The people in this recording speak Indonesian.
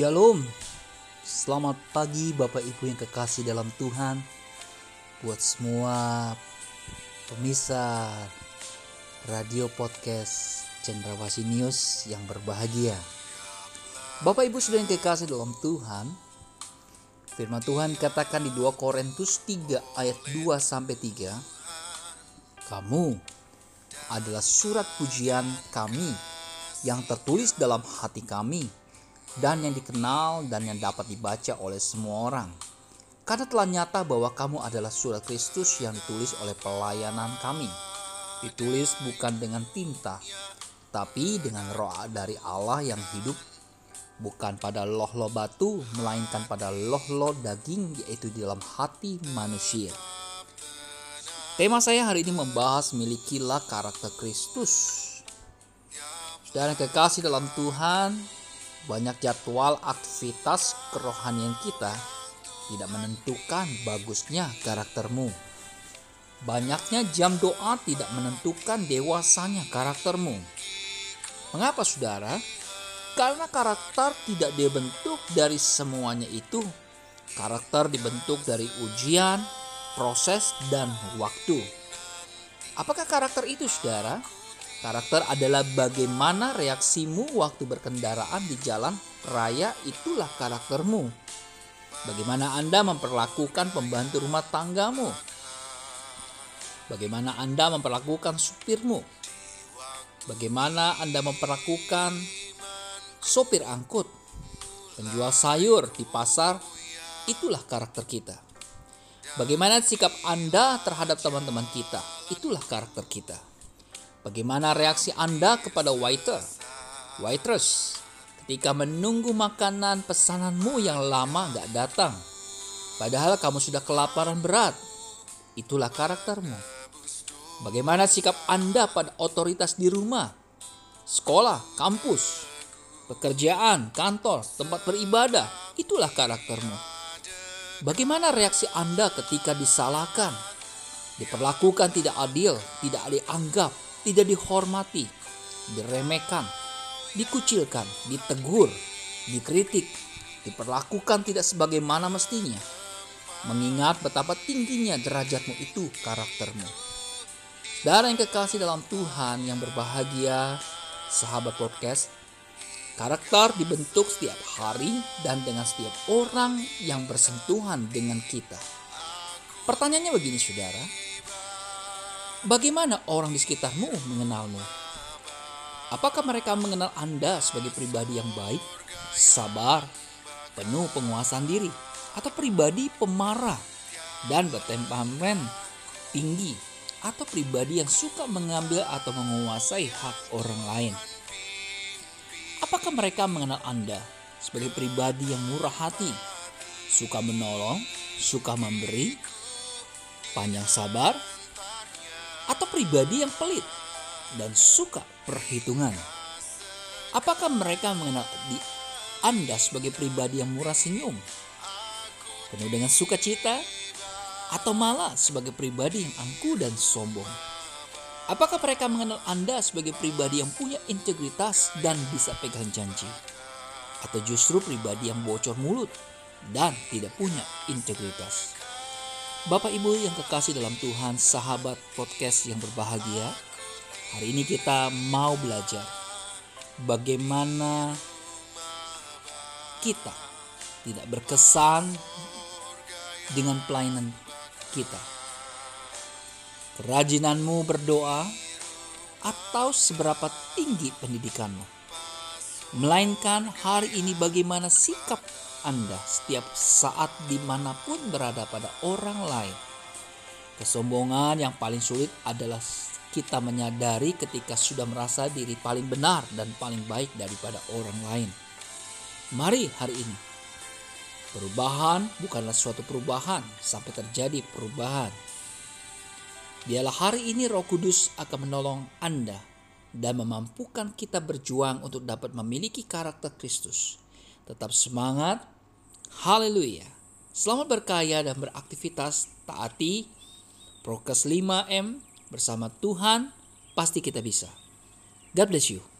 Shalom. Selamat pagi Bapak Ibu yang kekasih dalam Tuhan. Buat semua pemirsa radio podcast Cendrawasih News yang berbahagia. Bapak Ibu sudah yang kekasih dalam Tuhan. Firman Tuhan katakan di 2 Korintus 3 ayat 2 sampai 3. Kamu adalah surat pujian kami yang tertulis dalam hati kami dan yang dikenal dan yang dapat dibaca oleh semua orang. Karena telah nyata bahwa kamu adalah surat Kristus yang ditulis oleh pelayanan kami. Ditulis bukan dengan tinta, tapi dengan roh dari Allah yang hidup. Bukan pada loh-loh batu, melainkan pada loh-loh daging yaitu di dalam hati manusia. Tema saya hari ini membahas milikilah karakter Kristus. Dan kekasih dalam Tuhan, banyak jadwal aktivitas kerohanian kita tidak menentukan bagusnya karaktermu. Banyaknya jam doa tidak menentukan dewasanya karaktermu. Mengapa saudara? Karena karakter tidak dibentuk dari semuanya itu. Karakter dibentuk dari ujian, proses, dan waktu. Apakah karakter itu saudara? Karakter adalah bagaimana reaksimu waktu berkendaraan di jalan raya itulah karaktermu. Bagaimana Anda memperlakukan pembantu rumah tanggamu. Bagaimana Anda memperlakukan supirmu. Bagaimana Anda memperlakukan sopir angkut, penjual sayur di pasar, itulah karakter kita. Bagaimana sikap Anda terhadap teman-teman kita, itulah karakter kita. Bagaimana reaksi Anda kepada waiter, waitress, ketika menunggu makanan pesananmu yang lama gak datang. Padahal kamu sudah kelaparan berat. Itulah karaktermu. Bagaimana sikap Anda pada otoritas di rumah, sekolah, kampus, pekerjaan, kantor, tempat beribadah, itulah karaktermu. Bagaimana reaksi Anda ketika disalahkan, diperlakukan tidak adil, tidak dianggap, tidak dihormati, diremehkan, dikucilkan, ditegur, dikritik, diperlakukan tidak sebagaimana mestinya. Mengingat betapa tingginya derajatmu itu karaktermu. Saudara yang kekasih dalam Tuhan yang berbahagia, sahabat podcast, karakter dibentuk setiap hari dan dengan setiap orang yang bersentuhan dengan kita. Pertanyaannya begini saudara, bagaimana orang di sekitarmu mengenalmu? Apakah mereka mengenal Anda sebagai pribadi yang baik, sabar, penuh penguasaan diri, atau pribadi pemarah dan bertemperamen tinggi atau pribadi yang suka mengambil atau menguasai hak orang lain. Apakah mereka mengenal Anda sebagai pribadi yang murah hati, suka menolong, suka memberi, panjang sabar, atau pribadi yang pelit dan suka perhitungan? Apakah mereka mengenal di Anda sebagai pribadi yang murah senyum, penuh dengan sukacita, atau malah sebagai pribadi yang angkuh dan sombong? Apakah mereka mengenal Anda sebagai pribadi yang punya integritas dan bisa pegang janji? Atau justru pribadi yang bocor mulut dan tidak punya integritas? Bapak Ibu yang kekasih dalam Tuhan, sahabat podcast yang berbahagia, hari ini kita mau belajar bagaimana kita tidak berkesan dengan pelayanan kita. Kerajinanmu berdoa atau seberapa tinggi pendidikanmu. Melainkan hari ini bagaimana sikap Anda setiap saat di mana pun berada pada orang lain. Kesombongan yang paling sulit adalah kita menyadari ketika sudah merasa diri paling benar dan paling baik daripada orang lain. Mari hari ini Perubahan bukanlah suatu perubahan sampai terjadi perubahan. Biarlah hari ini Roh Kudus akan menolong Anda dan memampukan kita berjuang untuk dapat memiliki karakter Kristus. Tetap semangat. Haleluya. Selamat berkaya dan beraktivitas taati Prokes 5M bersama Tuhan pasti kita bisa. God bless you.